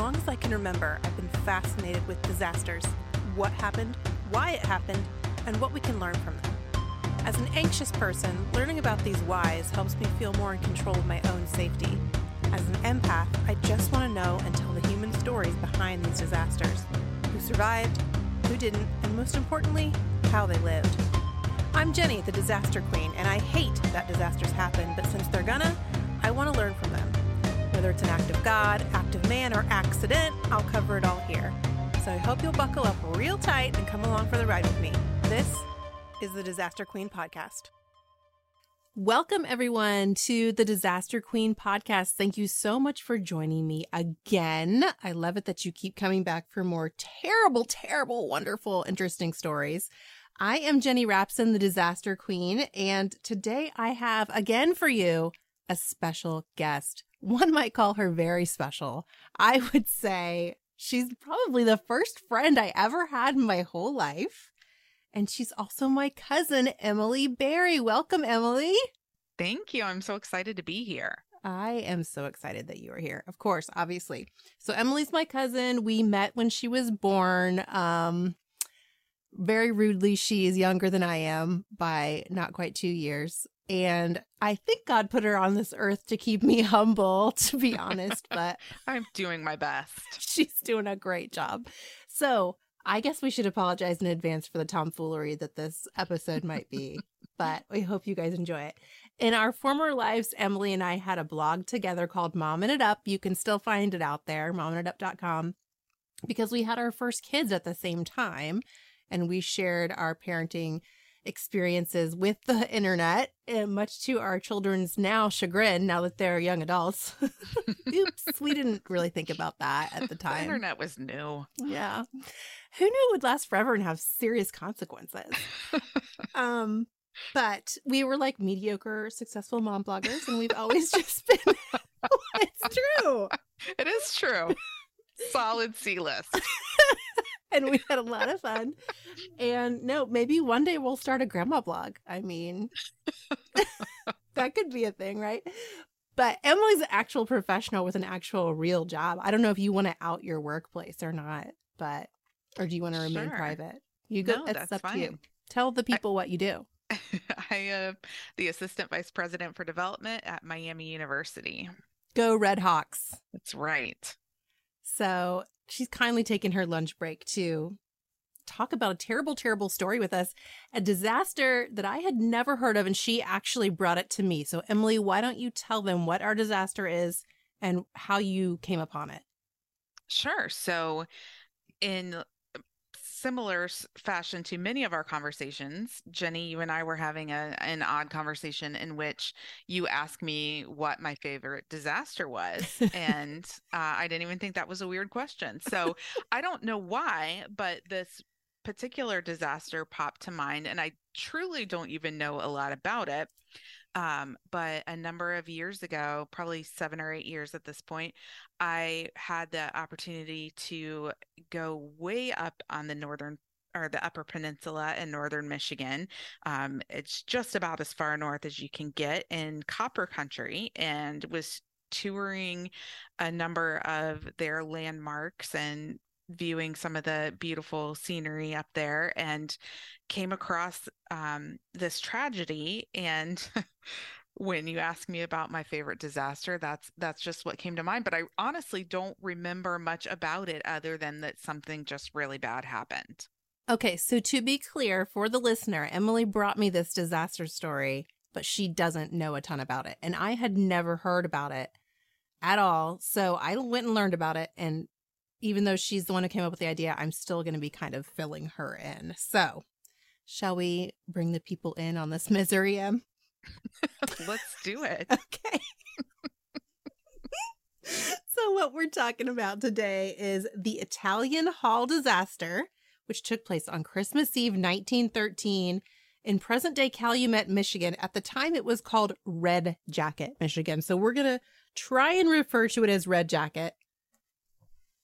long as I can remember, I've been fascinated with disasters what happened, why it happened, and what we can learn from them. As an anxious person, learning about these whys helps me feel more in control of my own safety. As an empath, I just want to know and tell the human stories behind these disasters who survived, who didn't, and most importantly, how they lived. I'm Jenny, the disaster queen, and I hate that disasters happen, but since they're gonna, I want to learn from them. Whether it's an act of God, act of man, or accident, I'll cover it all here. So I hope you'll buckle up real tight and come along for the ride with me. This is the Disaster Queen Podcast. Welcome, everyone, to the Disaster Queen podcast. Thank you so much for joining me again. I love it that you keep coming back for more terrible, terrible, wonderful, interesting stories. I am Jenny Rapson, the Disaster Queen, and today I have again for you a special guest. One might call her very special. I would say she's probably the first friend I ever had in my whole life. And she's also my cousin, Emily Berry. Welcome, Emily. Thank you. I'm so excited to be here. I am so excited that you are here. Of course, obviously. So Emily's my cousin. We met when she was born. Um very rudely she is younger than I am by not quite 2 years. And I think God put her on this earth to keep me humble, to be honest, but I'm doing my best. She's doing a great job. So, I guess we should apologize in advance for the tomfoolery that this episode might be, but we hope you guys enjoy it. In our former lives, Emily and I had a blog together called Momming It Up. You can still find it out there, mommingitup.com, because we had our first kids at the same time and we shared our parenting experiences with the internet, and much to our children's now chagrin, now that they're young adults. Oops, we didn't really think about that at the time. The internet was new. Yeah. Who knew it would last forever and have serious consequences? um, but we were like mediocre, successful mom bloggers, and we've always just been. it's true. It is true. Solid C list. And we had a lot of fun. And no, maybe one day we'll start a grandma blog. I mean, that could be a thing, right? But Emily's an actual professional with an actual real job. I don't know if you want to out your workplace or not, but or do you want to remain Sure. private? You go. No, it's that's up to you. Tell the people what you do. I am the assistant vice president for development at Miami University. Go Red Hawks. That's right. So she's kindly taken her lunch break to talk about a terrible, terrible story with us, a disaster that I had never heard of, and she actually brought it to me. So, Emily, why don't you tell them what our disaster is and how you came upon it? Sure. So, in similar fashion to many of our conversations, Jenny, you and I were having a, an odd conversation in which you asked me what my favorite disaster was. and uh, I didn't even think that was a weird question. So, I don't know why, but this particular disaster popped to mind, and I truly don't even know a lot about it. Um, but a number of years ago, probably seven or eight years at this point, I had the opportunity to go way up on the northern or the upper peninsula in northern Michigan. Um, it's just about as far north as you can get in copper country and was touring a number of their landmarks and viewing some of the beautiful scenery up there and came across um, this tragedy and when you ask me about my favorite disaster that's that's just what came to mind but i honestly don't remember much about it other than that something just really bad happened Okay, so to be clear for the listener, Emily brought me this disaster story, but she doesn't know a ton about it. And I had never heard about it at all. So I went and learned about it. And even though she's the one who came up with the idea, I'm still going to be kind of filling her in. So, shall we bring the people in on this misery, Em? let's do it Okay. so, what we're talking about today is the Italian Hall disaster, which took place on Christmas Eve 1913 in present day Calumet, Michigan. At the time, it was called Red Jacket, Michigan. So, we're going to try and refer to it as Red Jacket.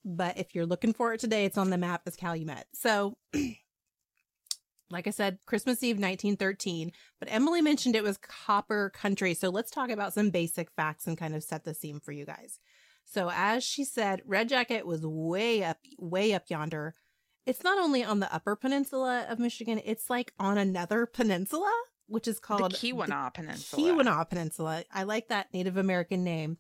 But if you're looking for it today, it's on the map as Calumet. So, like I said, Christmas Eve 1913. But Emily mentioned it was copper country. So let's talk about some basic facts and kind of set the scene for you guys. So as she said, Red Jacket was way up, way up yonder. It's not only on the upper peninsula of Michigan, it's like on another peninsula, which is called the Keweenaw Peninsula. Keweenaw Peninsula. I like that Native American name.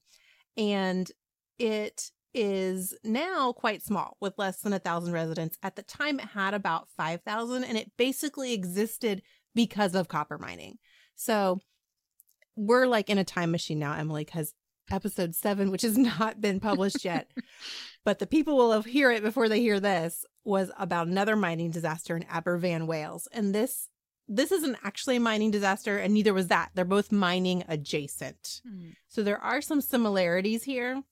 And it is now quite small with less than a thousand residents. At the time, it had about 5,000 and it basically existed because of copper mining. So we're like in a time machine now, Emily, because episode seven, which has not been published yet, but the people will hear it before they hear this, was about another mining disaster in Aberfan, Wales. And this this isn't actually a mining disaster, and neither was that. They're both mining adjacent. Mm. So there are some similarities here,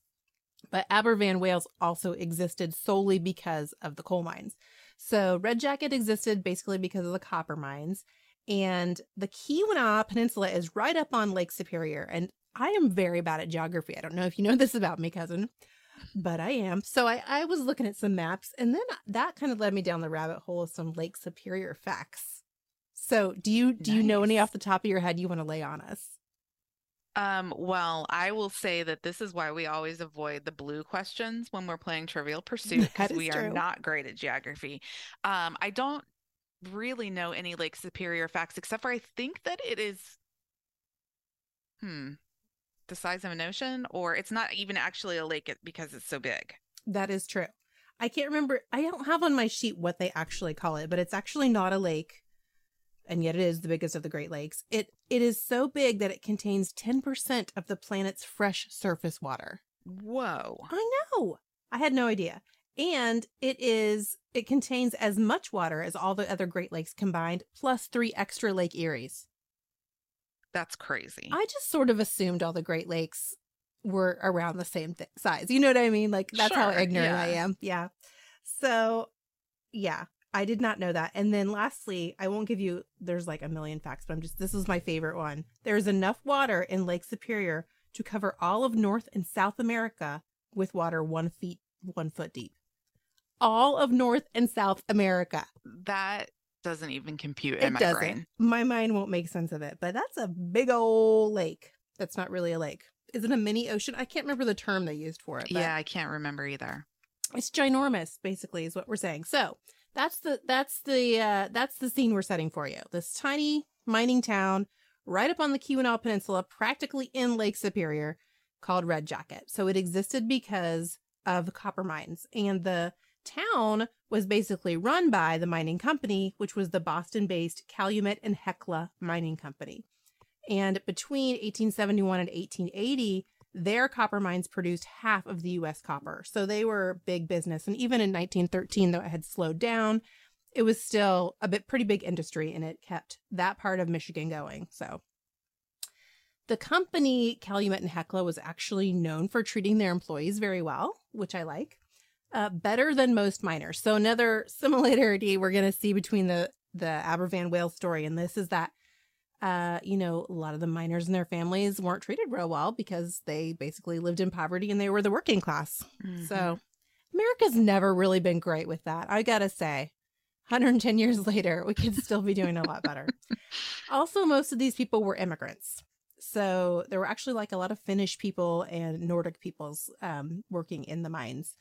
but Aberfan, Wales also existed solely because of the coal mines. So Red Jacket existed basically because of the copper mines. And the Keweenaw Peninsula is right up on Lake Superior. And I am very bad at geography. I don't know if you know this about me, cousin, but I am. So I, I was looking at some maps, and then that kind of led me down the rabbit hole of some Lake Superior facts. So do you do nice. you know any off the top of your head you want to lay on us? Um, well, I will say that this is why we always avoid the blue questions when we're playing Trivial Pursuit because we true. are not great at geography. Um, I don't really know any Lake Superior facts except for I think that it is hmm the size of an ocean or it's not even actually a lake because it's so big. That is true. I can't remember I don't have on my sheet what they actually call it, but it's actually not a lake. And yet it is the biggest of the Great Lakes. It it is so big that it contains 10% of the planet's fresh surface water. Whoa. I know. I had no idea and it is it contains as much water as all the other Great Lakes combined, plus three extra Lake Eries. That's crazy. I just sort of assumed all the Great Lakes were around the same th- size. You know what I mean? Like that's sure, how ignorant yeah. I am. Yeah. So, yeah, I did not know that. And then lastly, I won't give you there's like a million facts, but I'm just this was my favorite one. There's enough water in Lake Superior to cover all of North and South America with water 1 feet 1 foot deep all of North and South America. That doesn't even compute in it my doesn't. brain. My mind won't make sense of it, but that's a big old lake. That's not really a lake. Is it a mini ocean? I can't remember the term they used for it. Yeah, I can't remember either. It's ginormous, basically, is what we're saying. So that's the that's the uh, that's the scene we're setting for you. This tiny mining town right up on the Keweenaw Peninsula, practically in Lake Superior, called Red Jacket. So it existed because of copper mines and the town was basically run by the mining company, which was the Boston based Calumet and Hecla Mining Company. And between 1871 and 1880, their copper mines produced half of the US copper. So they were big business. And even in 1913, though it had slowed down, it was still a bit pretty big industry and it kept that part of Michigan going. So the company Calumet and Hecla was actually known for treating their employees very well, which I like uh, better than most miners. So another similarity we're going to see between the the Aberfan Wales story and this is that uh, you know, a lot of the miners and their families weren't treated real well because they basically lived in poverty and they were the working class. Mm-hmm. So America's never really been great with that. I gotta say, 110 years later, we could still be doing a lot better. also, most of these people were immigrants. So there were actually like a lot of Finnish people and Nordic peoples um, working in the mines.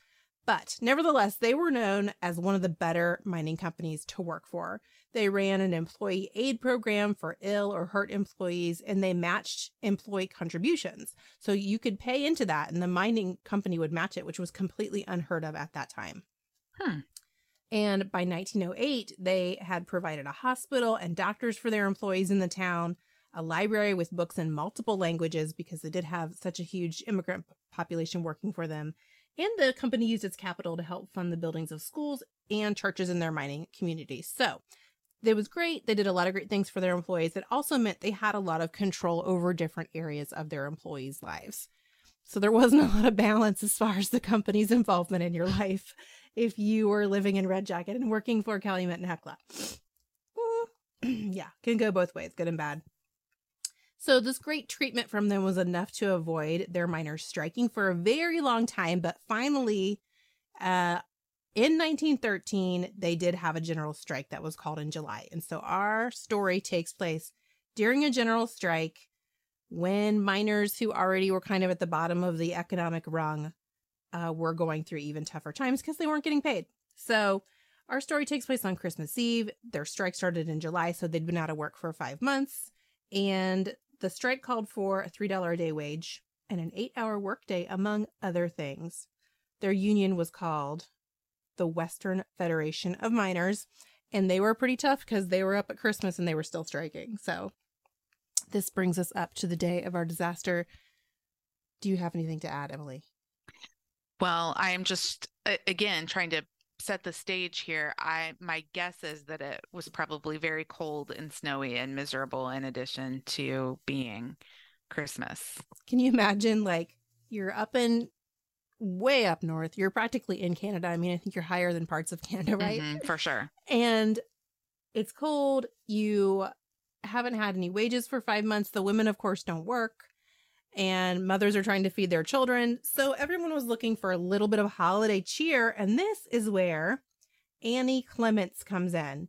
But nevertheless, they were known as one of the better mining companies to work for. They ran an employee aid program for ill or hurt employees and they matched employee contributions. So you could pay into that and the mining company would match it, which was completely unheard of at that time. Hmm. And by 1908, they had provided a hospital and doctors for their employees in the town, a library with books in multiple languages because they did have such a huge immigrant population working for them, and the company used its capital to help fund the buildings of schools and churches in their mining communities. So it was great. They did a lot of great things for their employees. It also meant they had a lot of control over different areas of their employees' lives. So there wasn't a lot of balance as far as the company's involvement in your life if you were living in Red Jacket and working for Calumet and Hecla. yeah, can go both ways, good and bad. So, this great treatment from them was enough to avoid their miners striking for a very long time. But finally, uh, in 1913, they did have a general strike that was called in July. And so, our story takes place during a general strike when miners who already were kind of at the bottom of the economic rung uh, were going through even tougher times because they weren't getting paid. So our story takes place on Christmas Eve. Their strike started in July, so they'd been out of work for five months. And the strike called for a $3 a day wage and an eight hour workday, among other things. Their union was called the Western Federation of Miners, and they were pretty tough because they were up at Christmas and they were still striking. So this brings us up to the day of our disaster. Do you have anything to add, Emily? Well, I am just again trying to set the stage here. I my guess is that it was probably very cold and snowy and miserable in addition to being Christmas. Can you imagine like you're up in way up north. You're practically in Canada. I mean, I think you're higher than parts of Canada, right? Mm-hmm, for sure. And it's cold. You haven't had any wages for 5 months. The women of course don't work and mothers are trying to feed their children. So everyone was looking for a little bit of holiday cheer. And this is where Annie Clemenc comes in.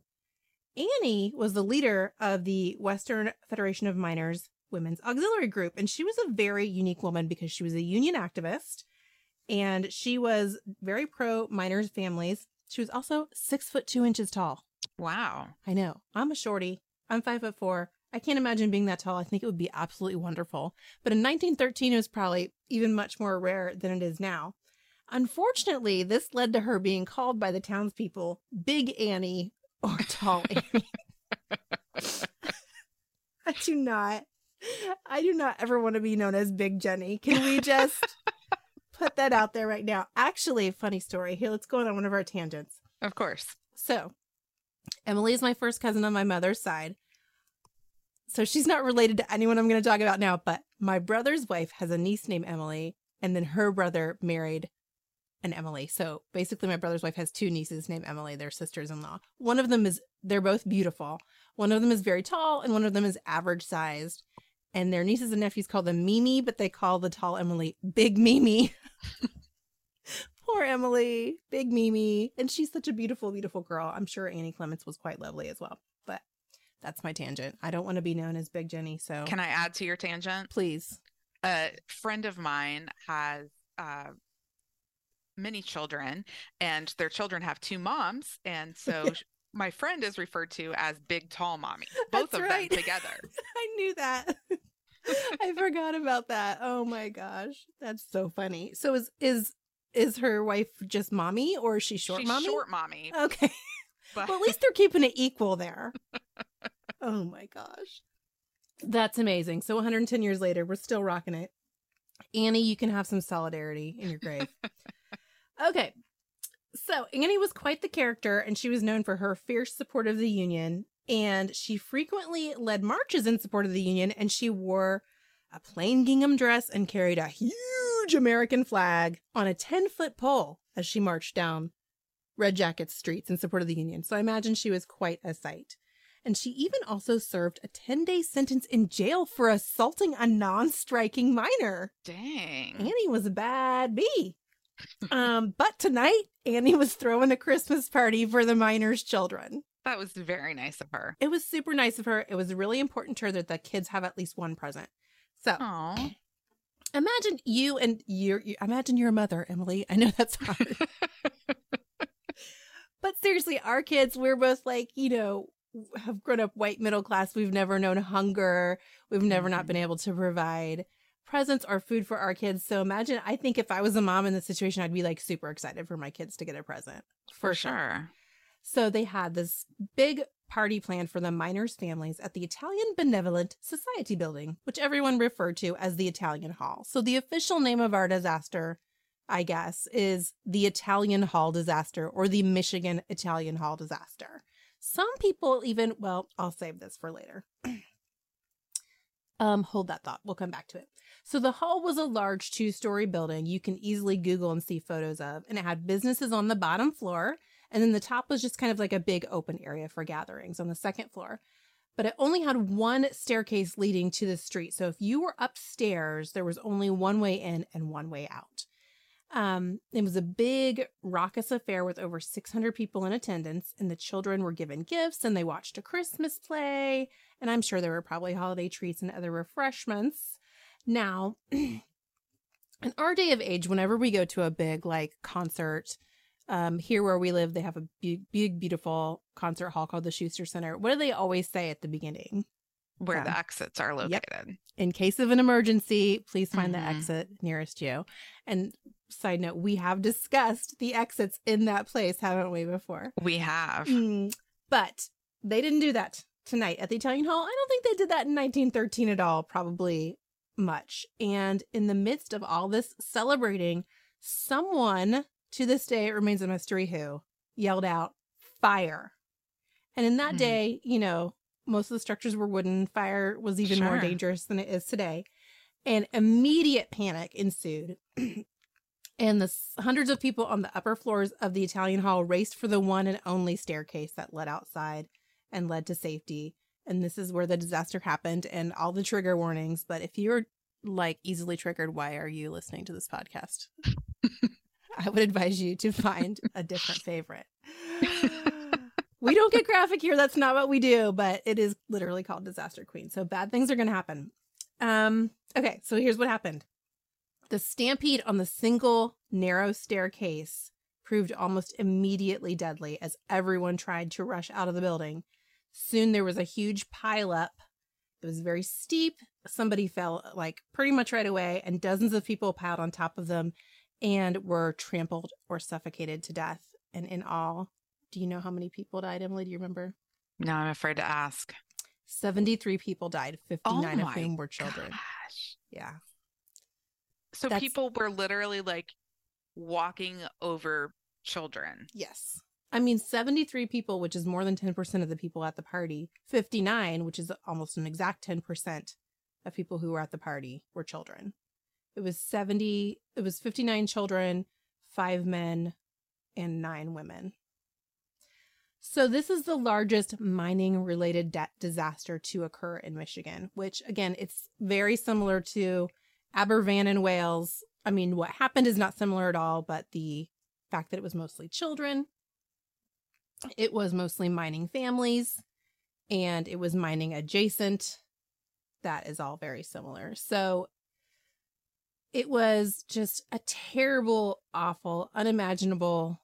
Annie was the leader of the Western Federation of Miners Women's Auxiliary Group. And she was a very unique woman because she was a union activist and she was very pro miners families. She was also six foot two inches tall. Wow. I know. I'm a shorty. I'm five foot four. I can't imagine being that tall. I think it would be absolutely wonderful. But in 1913, it was probably even much more rare than it is now. Unfortunately, this led to her being called by the townspeople Big Annie or Tall Annie. I do not, I do not ever want to be known as Big Jenny. Can we just put that out there right now? Actually, funny story. Here, let's go on one of our tangents. Of course. So, Emily is my first cousin on my mother's side. So she's not related to anyone I'm going to talk about now, but my brother's wife has a niece named Emily, and then her brother married an Emily. So basically, my brother's wife has two nieces named Emily. They're sisters in law. One of them is, they're both beautiful. One of them is very tall, and one of them is average sized. And their nieces and nephews call them Mimi, but they call the tall Emily Big Mimi. Poor Emily, Big Mimi. And she's such a beautiful, beautiful girl. I'm sure Annie Clemenc was quite lovely as well. That's my tangent. I don't want to be known as Big Jenny. So can I add to your tangent? Please. A friend of mine has uh, many children, and their children have two moms, and so. my friend is referred to as Big Tall Mommy. Both That's of right. them together. I knew that. I forgot about that. Oh my gosh. That's so funny. So is is is her wife just mommy or is she short She's mommy? short mommy. Okay. But well, at least they're keeping it equal there. Oh my gosh. That's amazing. So 110 years later, we're still rocking it. Annie, you can have some solidarity in your grave. okay. So Annie was quite the character, and she was known for her fierce support of the Union. And she frequently led marches in support of the Union, and she wore a plain gingham dress and carried a huge American flag on a 10 foot pole as she marched down Red Jacket streets in support of the Union. So I imagine she was quite a sight. And she even also served a 10 day sentence in jail for assaulting a non striking miner. Dang. Annie was a bad bee. um, but tonight, Annie was throwing a Christmas party for the miners' children. That was very nice of her. It was super nice of her. It was really important to her that the kids have at least one present. So Oh. imagine you and your, you, imagine your mother, Emily. I know that's hard. but seriously, our kids, we're both like, you know, have grown up white middle class. We've never known hunger. We've never not been mm-hmm. able to provide presents or food for our kids. So imagine, I think if I was a mom in this situation, I'd be like super excited for my kids to get a present. For sure. So they had this big party planned for the miners' families at the Italian Benevolent Society building, which everyone referred to as the Italian Hall. So the official name of our disaster, I guess, is the Italian Hall disaster or the Michigan Italian Hall disaster. Some people even, well, I'll save this for later. um, hold that thought. We'll come back to it. So the hall was a large two-story building you can easily Google and see photos of, and it had businesses on the bottom floor and then the top was just kind of like a big open area for gatherings on the second floor. But it only had one staircase leading to the street. So if you were upstairs, there was only one way in and one way out. Um, it was a big, raucous affair with over 600 people in attendance, and the children were given gifts and they watched a Christmas play. And I'm sure there were probably holiday treats and other refreshments. Now, in our day of age, whenever we go to a big like concert, um, here where we live, they have a big, big, beautiful concert hall called the Schuster Center. What do they always say at the beginning? Where Yeah. the exits are located. In case of an emergency, please find the Mhm. exit nearest you. And side note, we have discussed the exits in that place, haven't we, before? We have. Mm, but they didn't do that tonight at the Italian Hall. I don't think they did that in 1913 at all, probably much. And in the midst of all this celebrating, someone to this day, it remains a mystery who yelled out, fire. And in that Hmm. day, you know, most of the structures were wooden. Fire was even more dangerous than it is today. And immediate panic ensued. and the hundreds of people on the upper floors of the Italian hall raced for the one and only staircase that led outside and led to safety. And this is where the disaster happened and all the trigger warnings. But if you're like easily triggered, why are you listening to this podcast? I would advise you to find a different favorite. we don't get graphic here. That's not what we do, but it is literally called Disaster Queen. So bad things are going to happen. Um, okay, so here's what happened. The stampede on the single narrow staircase proved almost immediately deadly as everyone tried to rush out of the building. Soon there was a huge pileup. It was very steep. Somebody fell like pretty much right away, and dozens of people piled on top of them and were trampled or suffocated to death. And in all, do you know how many people died, Emily? Do you remember? No, I'm afraid to ask. 73 people died, 59 of oh whom were children. Gosh. Yeah. So That's- people were literally like walking over children. Yes. I mean, 73 people, which is more than 10% of the people at the party. 59, which is almost an exact 10% of people who were at the party, were children. It was 70, it was 59 children, five men, and nine women. So, this is the largest mining related da- disaster to occur in Michigan, which again, it's very similar to Aberfan in Wales. I mean, what happened is not similar at all, but the fact that it was mostly children, it was mostly mining families, and it was mining adjacent. That is all very similar. So it was just a terrible, awful, unimaginable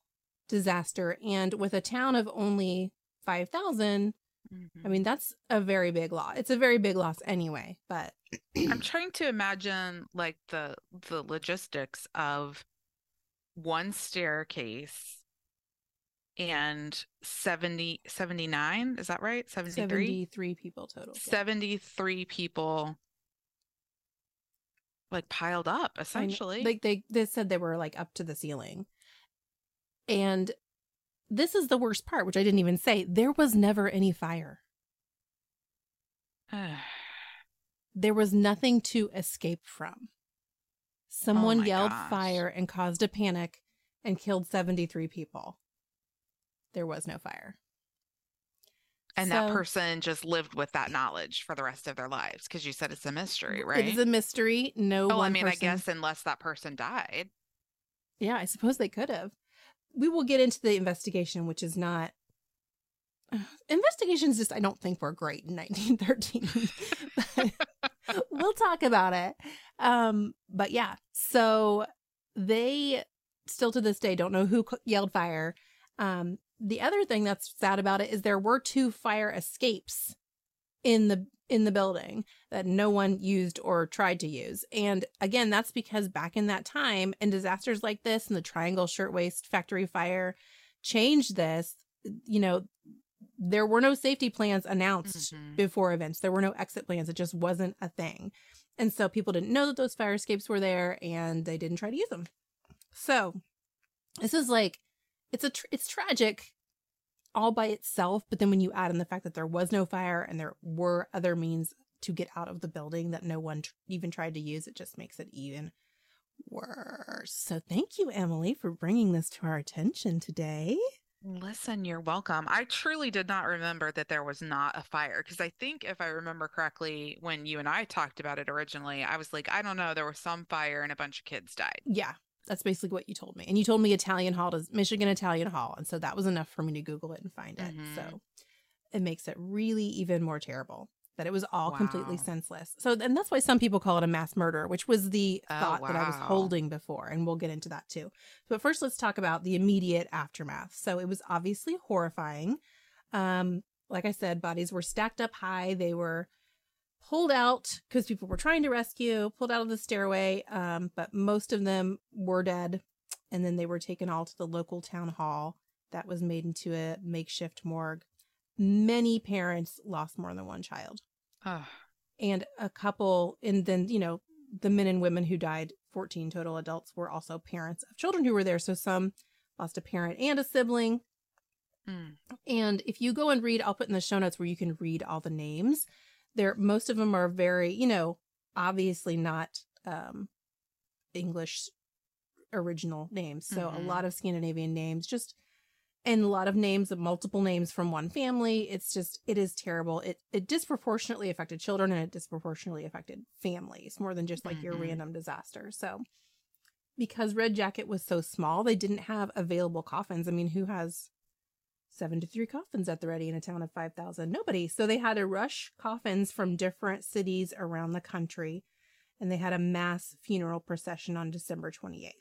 disaster. And with a town of only 5,000, I mm-hmm. mean, that's a very big loss. It's a very big loss anyway, but I'm trying to imagine like the the logistics of one staircase and 70 79 is that right 73 73 people total. yeah. 73 people like piled up essentially Like they they said they were like up to the ceiling. And this is the worst part, which I didn't even say. There was never any fire. There was nothing to escape from. Someone my yelled gosh. fire and caused a panic and killed 73 people. There was no fire. and that person just lived with that knowledge for the rest of their lives because you said it's a mystery right It is a mystery. No oh i mean person- i guess unless that person died Yeah, I suppose they could have. We will get into the investigation, which is not. Investigations just, I don't think were great in 1913. but we'll talk about it. Um, but yeah, so they still to this day don't know who yelled fire. Um, the other thing that's sad about it is there were two fire escapes in the in the building that no one used or tried to use. And again, that's because back in that time and disasters like this and the Triangle Shirtwaist Factory fire changed this, you know, there were no safety plans announced Mhm. before events. There were no exit plans. It just wasn't a thing. And so people didn't know that those fire escapes were there and they didn't try to use them. So this is like it's a tr- it's tragic all by itself, but then when you add in the fact that there was no fire and there were other means to get out of the building that no one tr- even tried to use, it just makes it even worse. So thank you, Emily, for bringing this to our attention today. Listen, you're welcome. I truly did not remember that there was not a fire because I think if I remember correctly, when you and I talked about it originally, I was like, I don't know, there was some fire and a bunch of kids died. Yeah, that's basically what you told me. And you told me Italian Hall to Michigan Italian Hall. And so that was enough for me to Google it and find it. Mhm. So it makes it really even more terrible. that it was all completely senseless. So, and that's why some people call it a mass murder, which was the Oh, thought that I was holding before. And we'll get into that too. But first, let's talk about the immediate aftermath. So, it was obviously horrifying. Um, like I said, bodies were stacked up high. They were pulled out because people were trying to rescue, pulled out of the stairway. Um, but most of them were dead. And then they were taken all to the local town hall that was made into a makeshift morgue. Many parents lost more than one child. Ugh. And a couple, and then, you know, the men and women who died, 14 total adults, were also parents of children who were there. So some lost a parent and a sibling. Mm. And if you go and read, I'll put in the show notes where you can read all the names. There, most of them are very, you know, obviously not um, English original names. So a Mhm. lot of Scandinavian names, just and a lot of names, of multiple names from one family. It's just, it is terrible. It it disproportionately affected children and it disproportionately affected families more than just like your Mhm. random disaster. So because Red Jacket was so small, they didn't have available coffins. I mean, who has seven to three coffins at the ready in a town of 5,000? Nobody. So they had to rush coffins from different cities around the country. And they had a mass funeral procession on December 28th.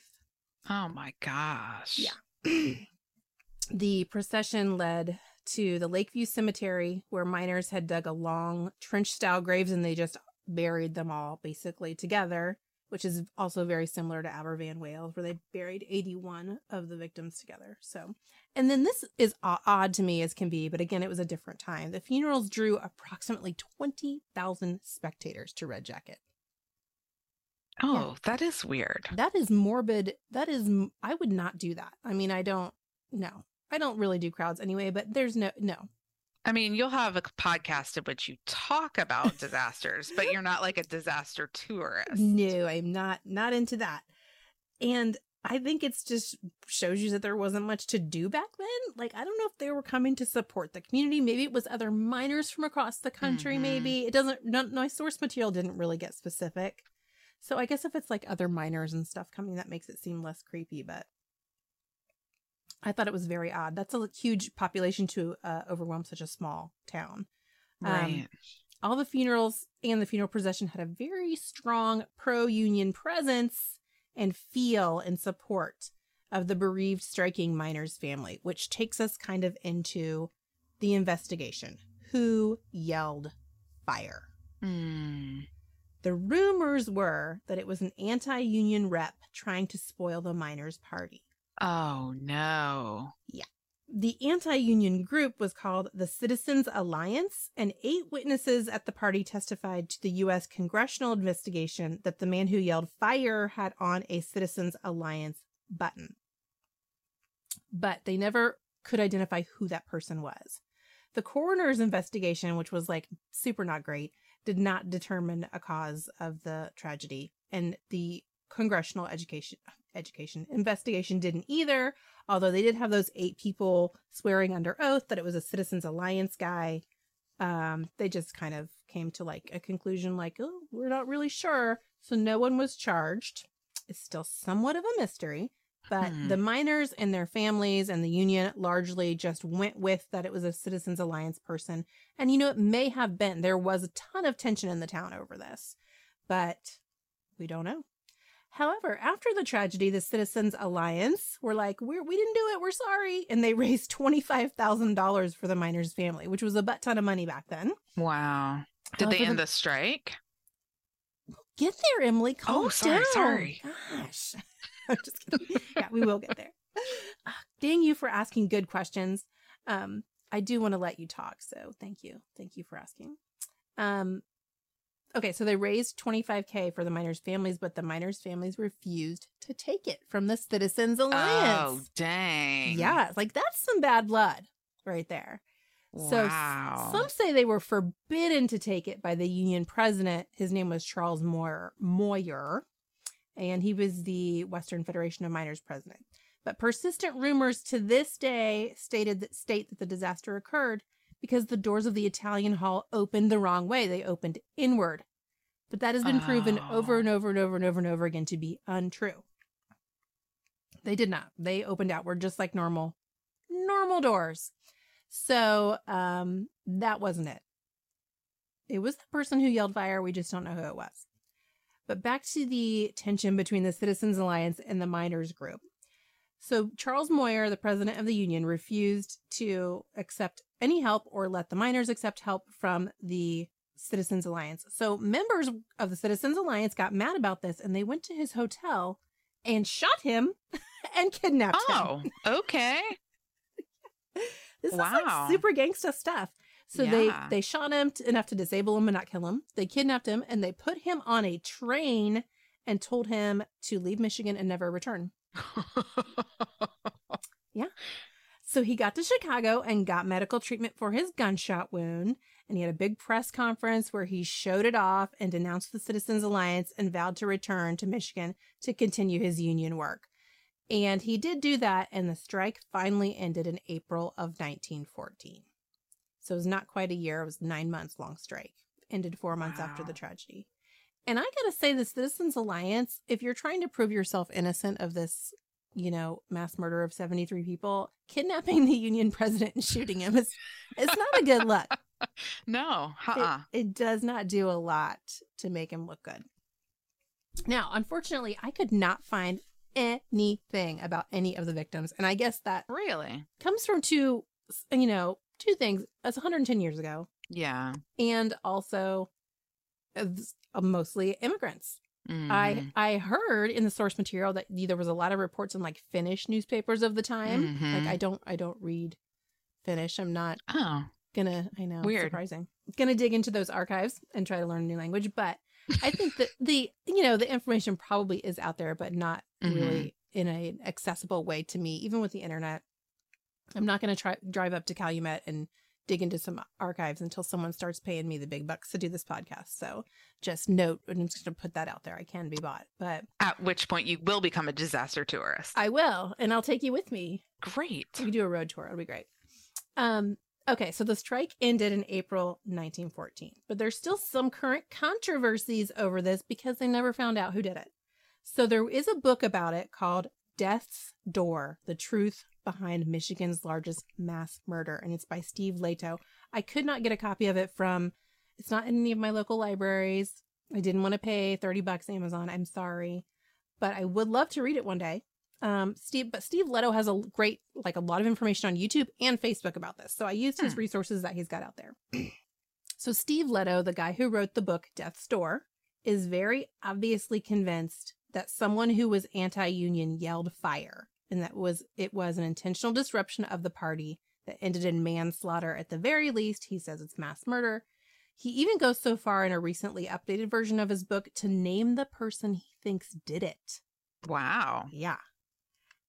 Oh my gosh. Yeah. the procession led to the Lakeview Cemetery, where miners had dug a long trench style graves and they just buried them all basically together, which is also very similar to Aberfan, Wales, where they buried 81 of the victims together. So, and then this is odd to me as can be, but again, it was a different time. The funerals drew approximately 20,000 spectators to Red Jacket. Oh, that is weird. That is morbid. That is, I would not do that. I mean, I don't, no, I don't really do crowds anyway, but there's no, no. I mean, you'll have a podcast in which you talk about disasters, but you're not like a disaster tourist. No, I'm not, not into that. And I think it's just shows you that there wasn't much to do back then. Like, I don't know if they were coming to support the community. Maybe it was other miners from across the country. Mhm. Maybe it doesn't, no, my source material didn't really get specific. So I guess if it's like other miners and stuff coming, that makes it seem less creepy, but I thought it was very odd. That's a huge population to uh, overwhelm such a small town. Um, Right. all the funerals and the funeral procession had a very strong pro union presence and feel and support of the bereaved striking miners family, which takes us kind of into the investigation. Who yelled fire? Mm. The rumors were that it was an anti union rep trying to spoil the miners' party. Oh no. Yeah. The anti union group was called the Citizens Alliance, and eight witnesses at the party testified to the U.S. congressional investigation that the man who yelled fire had on a Citizens Alliance button. But they never could identify who that person was. The coroner's investigation, which was like super not great, did not determine a cause of the tragedy, and the congressional education education investigation didn't either although they did have those eight people swearing under oath that it was a citizens alliance guy. Um they just kind of came to like a conclusion like oh we're not really sure. So no one was charged. It's still somewhat of a mystery but Hmm. the miners and their families and the union largely just went with that it was a citizens alliance person. And you know it may have been. There was a ton of tension in the town over this but we don't know However, after the tragedy, the Citizens Alliance were like, we're, we didn't do it. We're sorry. And they raised $25,000 for the miners' family, which was a butt ton of money back then. Wow. Did they end the strike? Get there, Emily. Calm Oh, sorry, down. sorry. Gosh. I'm just kidding. yeah, we will get there. Ah, Dang you for asking good questions. Um, I do want to let you talk, so thank you. Thank you for asking. Um, okay, so they raised 25k for the miners' families, but the miners' families refused to take it from the Citizens oh, Alliance. Oh, dang. yeah, like that's some bad blood right there. So Wow. some say they were forbidden to take it by the union president. His name was Charles Moyer, Moyer, and he was the Western Federation of Miners president. But persistent rumors to this day stated that state that the disaster occurred because the doors of the Italian hall opened the wrong way. They opened inward. But that has been proven over Oh. and over and over and over and over again to be untrue. They did not. They opened outward just like normal normal doors. So, um that wasn't it. it was the person who yelled fire. We just don't know who it was. But back to the tension between the Citizens Alliance and the miners group. So Charles Moyer, the president of the union, refused to accept any help or let the miners accept help from the Citizens Alliance. So members of the Citizens Alliance got mad about this and they went to his hotel and shot him and kidnapped oh, him. Oh, okay. This is Wow. like super gangsta stuff. So Yeah. they they shot him t- enough to disable him and not kill him. They kidnapped him and they put him on a train and told him to leave Michigan and never return. So he got to Chicago and got medical treatment for his gunshot wound. And he had a big press conference where he showed it off and denounced the Citizens Alliance and vowed to return to Michigan to continue his union work. And he did do that, and the strike finally ended in April of 1914. So it was not quite a year, it was nine months long strike. Ended four months after the tragedy. And I gotta say, the Citizens Alliance, if you're trying to prove yourself innocent of this you know, mass murder of 73 people, kidnapping the union president and shooting him is it's not a good look. no, It, uh-uh. it does not do a lot to make him look good. Now, unfortunately, I could not find anything about any of the victims, and I guess that really? comes from two, you know, two things. It's 110 years ago, Yeah. and also mostly immigrants. Mhm. I I heard in the source material that there was a lot of reports in like Finnish newspapers of the time. Mhm. Like I don't I don't read Finnish. I'm not oh, gonna I know it's Weird. surprising. Gonna dig into those archives and try to learn a new language, but I think that the you know the information probably is out there, but not Mhm. really in an accessible way to me, even with the internet. I'm not gonna try drive up to Calumet and dig into some archives until someone starts paying me the big bucks to do this podcast. So just note, and I'm just gonna put that out there. I can be bought, but at which point you will become a disaster tourist. I will, and I'll take you with me. Great. We can do a road tour. It'll be great. Um, okay, so the strike ended in April 1914, but there's still some current controversies over this because they never found out who did it. So there is a book about it called Death's Door: The Truth Behind Michigan's Largest Mass Murder, and it's by Steve Lehto. I could not get a copy of it from. It's not in any of my local libraries. I didn't want to pay 30 bucks Amazon. I'm sorry, but I would love to read it one day um steve but steve lehto has a great like a lot of information on youtube and facebook about this so i used his Hmm. resources that he's got out there so steve lehto the guy who wrote the book death's door is very obviously convinced that someone who was anti-union yelled fire and that was it was an intentional disruption of the party that ended in manslaughter at the very least he says it's mass murder he even goes so far in a recently updated version of his book to name the person he thinks did it Wow. yeah.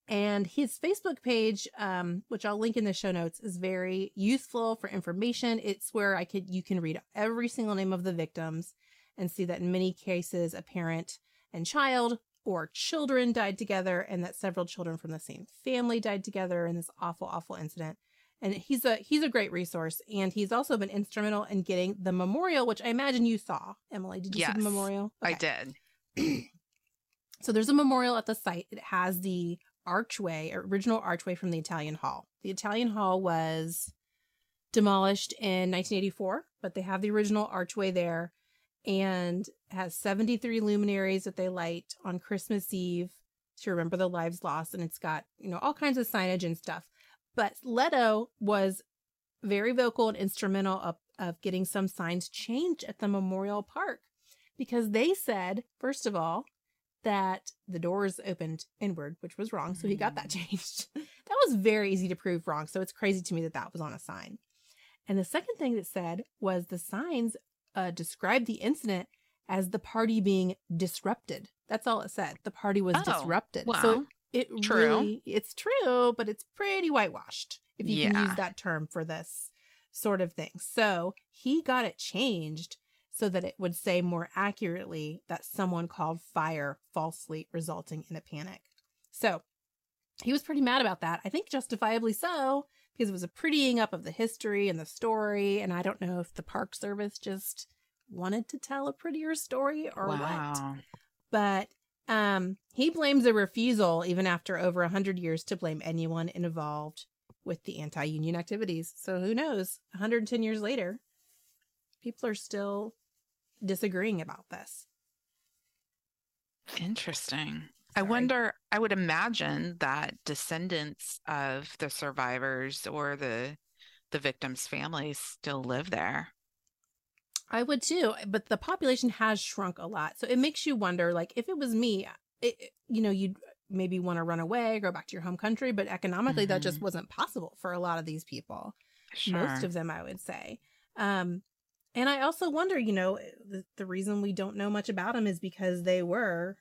And his Facebook page, um, which I'll link in the show notes, is very useful for information. It's where I could you can read every single name of the victims and see that in many cases a parent and child or children died together and that several children from the same family died together in this awful, awful incident. And he's a he's a great resource. And he's also been instrumental in getting the memorial, which I imagine you saw. Emily, did you see Yes, the memorial? I did. So there's a memorial at the site. It has the archway, original archway from the Italian Hall. The Italian Hall was demolished in 1984, but they have the original archway there and has 73 luminaries that they light on Christmas Eve to remember the lives lost. And it's got, you know, all kinds of signage and stuff. But Lehto was very vocal and instrumental of, of getting some signs changed at the Memorial Park because they said, first of all, that the doors opened inward, which was wrong. So he got that changed. that was very easy to prove wrong. So it's crazy to me that that was on a sign. And the second thing that said was the signs uh, described the incident as the party being disrupted. That's all it said. The party was Oh, disrupted. wow. So it True. really, it's true, but it's pretty whitewashed if you can use that term for this sort of thing. So he got it changed so that it would say more accurately that someone called fire falsely resulting in a panic. So he was pretty mad about that. I think justifiably so, because it was a prettying up of the history and the story. And I don't know if the Park Service just wanted to tell a prettier story or what. But um, he blames a refusal, even after over a 100 years, to blame anyone involved with the anti union activities. So who knows? 110 years later, people are still disagreeing about this. Interesting. I wonder, I would imagine that descendants of the survivors or the the victims' families still live there. I would too, but the population has shrunk a lot. So it makes you wonder like if it was me, it, you know, you'd maybe want to run away, go back to your home country, but economically that just Mhm. wasn't possible for a lot of these people. Sure. Most of them, I would say. Um and I also wonder, you know, the, the reason we don't know much about them is because they were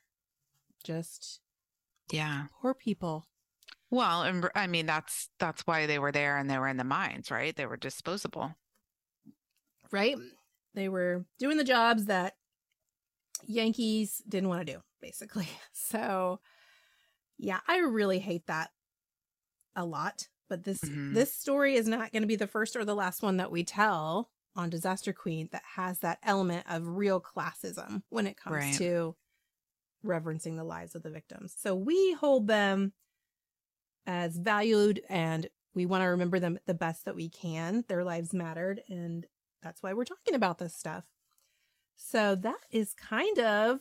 just yeah. poor people. Well, and I mean that's that's why they were there and they were in the mines, right? They were disposable. right? They were doing the jobs that Yankees didn't want to do, basically. So, yeah, I really hate that a lot. But this Mhm. this story is not going to be the first or the last one that we tell on Disaster Queen that has that element of real classism when it comes Right. to reverencing the lives of the victims. So we hold them as valued and we want to remember them the best that we can. Their lives mattered and that's why we're talking about this stuff. So that is kind of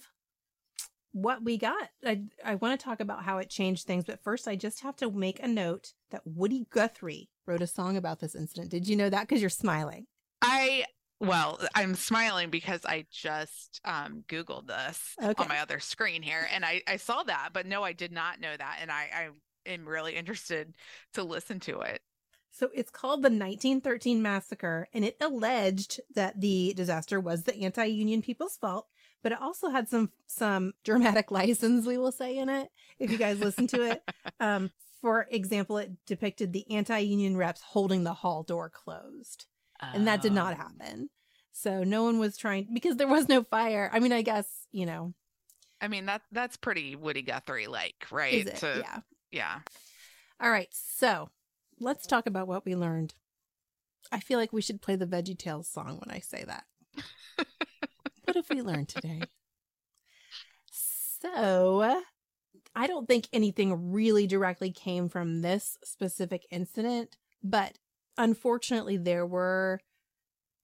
what we got. I, I want to talk about how it changed things, but first I just have to make a note that Woody Guthrie wrote a song about this incident. Did you know that? Because you're smiling. I well, I'm smiling because I just um Googled this Okay. on my other screen here and I, I saw that, but no, I did not know that. And I, I am really interested to listen to it. So it's called the 1913 Massacre, and it alleged that the disaster was the anti-union people's fault, but it also had some some dramatic license, we will say, in it. If you guys listen to it, um, for example, it depicted the anti-union reps holding the hall door closed, and that did not Um, happen. So no one was trying because there was no fire. I mean, I guess you know, I mean that that's pretty Woody Guthrie like, right? is it? To- yeah. yeah. All right, so let's talk about what we learned. I feel like we should play the Veggie Tales song when I say that. what have we learned today? So, I don't think anything really directly came from this specific incident, but unfortunately, there were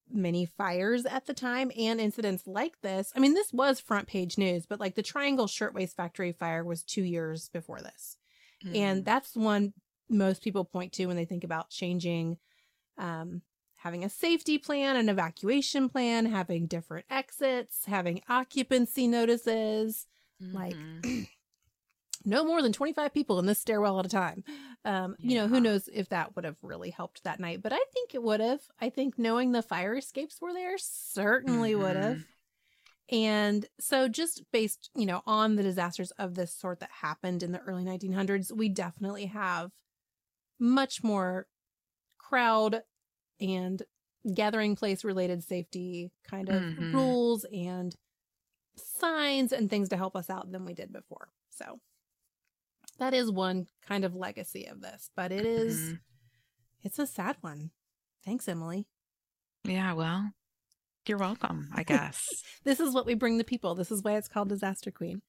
many fires at the time and incidents like this. I mean, this was front page news, but like the Triangle Shirtwaist Factory fire was two years before this. And Mm. that's one most people point to when they think about changing, um, having a safety plan, an evacuation plan, having different exits, having occupancy notices, like Mhm. no more than 25 people in this stairwell at a time. Um, you know, who knows if that would have really helped that night, but I think it would have. I think knowing the fire escapes were there certainly would have. And so, just based, you know, on the disasters of this sort that happened in the early 1900s, we definitely have much more crowd and gathering place related safety kind of Mhm. rules and signs and things to help us out than we did before. So, that is one kind of legacy of this, but it is, Mhm. it's a sad one. Thanks, Emily. Yeah, well, you're welcome, I guess. This is what we bring the people. This is why it's called Disaster Queen.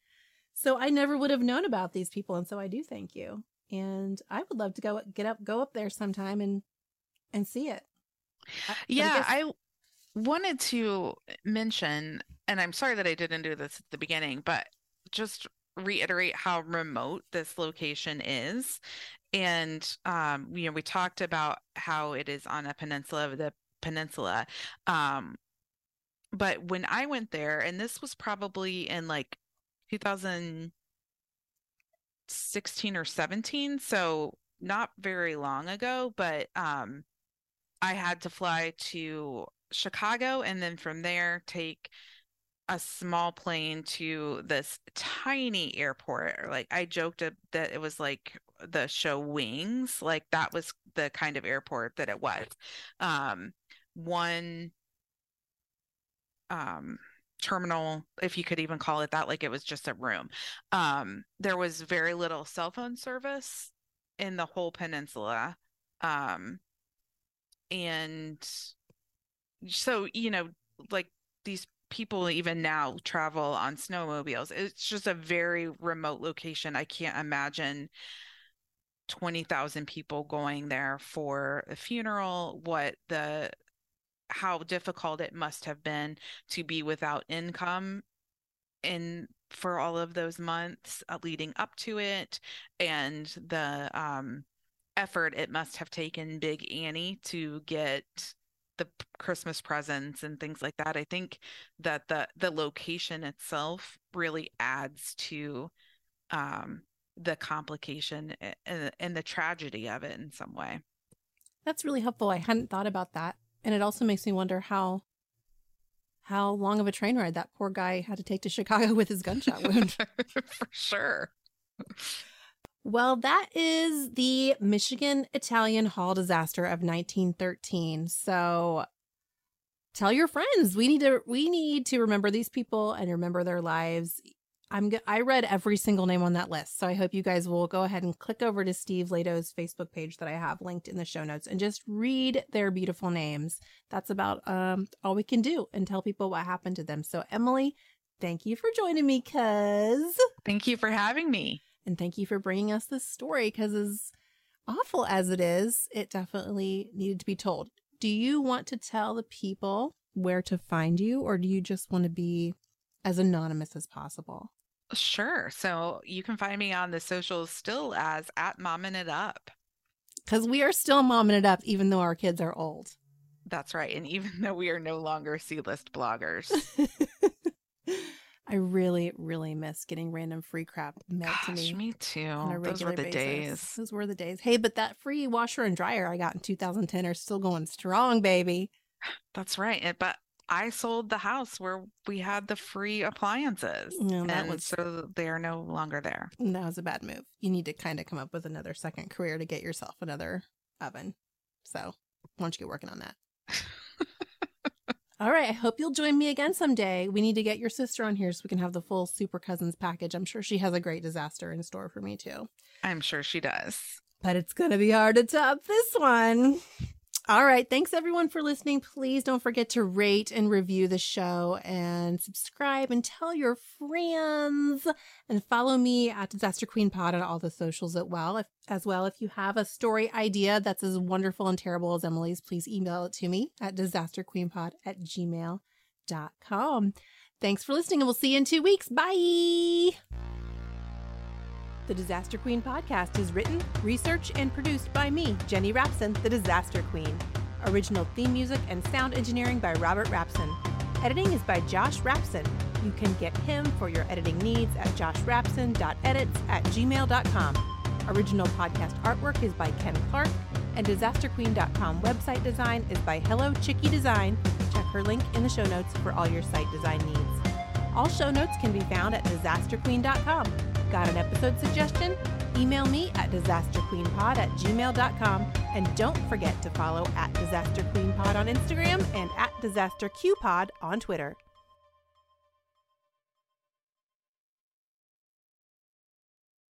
So I never would have known about these people, and so I do thank you. And I would love to go get up, go up there sometime and and see it. I- but yeah, guess- I wanted to mention, and I'm sorry that I didn't do this at the beginning, but just reiterate how remote this location is. And um, you know, we talked about how it is on a peninsula of the peninsula. Um, but when I went there, and this was probably in like 2016 or 17, so not very long ago, but um I had to fly to Chicago and then from there take a small plane to this tiny airport. Like I joked that it was like the show Wings, like that was the kind of airport that it was. Um, one um terminal, if you could even call it that, like it was just a room. Um, there was very little cell phone service in the whole peninsula. Um, and so, you know, like these people even now travel on snowmobiles. It's just a very remote location. I can't imagine 20,000 people going there for a funeral, what the how difficult it must have been to be without income in for all of those months uh, leading up to it and the um, effort it must have taken Big Annie to get the Christmas presents and things like that. I think that the the location itself really adds to um, the complication and, and the tragedy of it in some way. That's really helpful. I hadn't thought about that, and it also makes me wonder how how long of a train ride that poor guy had to take to Chicago with his gunshot wound. For sure. Well, that is the Michigan Italian Hall disaster of 1913. So tell your friends. We need to we need to remember these people and remember their lives. I'm I read every single name on that list. So I hope you guys will go ahead and click over to Steve Lehto's Facebook page that I have linked in the show notes and just read their beautiful names. That's about um all we can do and tell people what happened to them. So Emily, thank you for joining me cuz Thank you for having me. And thank you for bringing us this story cuz as awful as it is, it definitely needed to be told. Do you want to tell the people where to find you or do you just want to be as anonymous as possible? Sure. So you can find me on the socials still as at momming it up. Because we are still momming it up, even though our kids are old. That's right. And even though we are no longer C list bloggers. I really, really miss getting random free crap mailed Gosh, to me. me too. Those were the basis. days. Those were the days. Hey, but that free washer and dryer I got in 2010 are still going strong, baby. That's right. But I sold the house where we had the free appliances. No, that and was so they are no longer there. that was a bad move. You need to kind of come up with another second career to get yourself another oven. So, why don't you get working on that? All right. I hope you'll join me again someday. We need to get your sister on here so we can have the full Super Cousins package. I'm sure she has a great disaster in store for me too. I'm sure she does. but it's going to be hard to top this one. All right. Thanks everyone for listening. Please don't forget to rate and review the show and subscribe and tell your friends and follow me at Disaster Queen Pod on all the socials as well. If, as well, if you have a story idea that's as wonderful and terrible as Emily's, please email it to me at disasterqueenpod at gmail.com. Thanks for listening and we'll see you in two weeks. Bye. The Disaster Queen podcast is written, researched, and produced by me, Jenny Rapson, the Disaster Queen. Original theme music and sound engineering by Robert Rapson. Editing is by Josh Rapson. You can get him for your editing needs at joshrapson.edits at gmail.com. Original podcast artwork is by Ken Clark, and disasterqueen.com website design is by Hello Chicky Design. Check her link in the show notes for all your site design needs. All show notes can be found at disasterqueen.com. Got an episode suggestion? Email me at disasterqueenpod at gmail.com. And don't forget to follow at Disaster Queen Pod on Instagram and at Disaster on Twitter.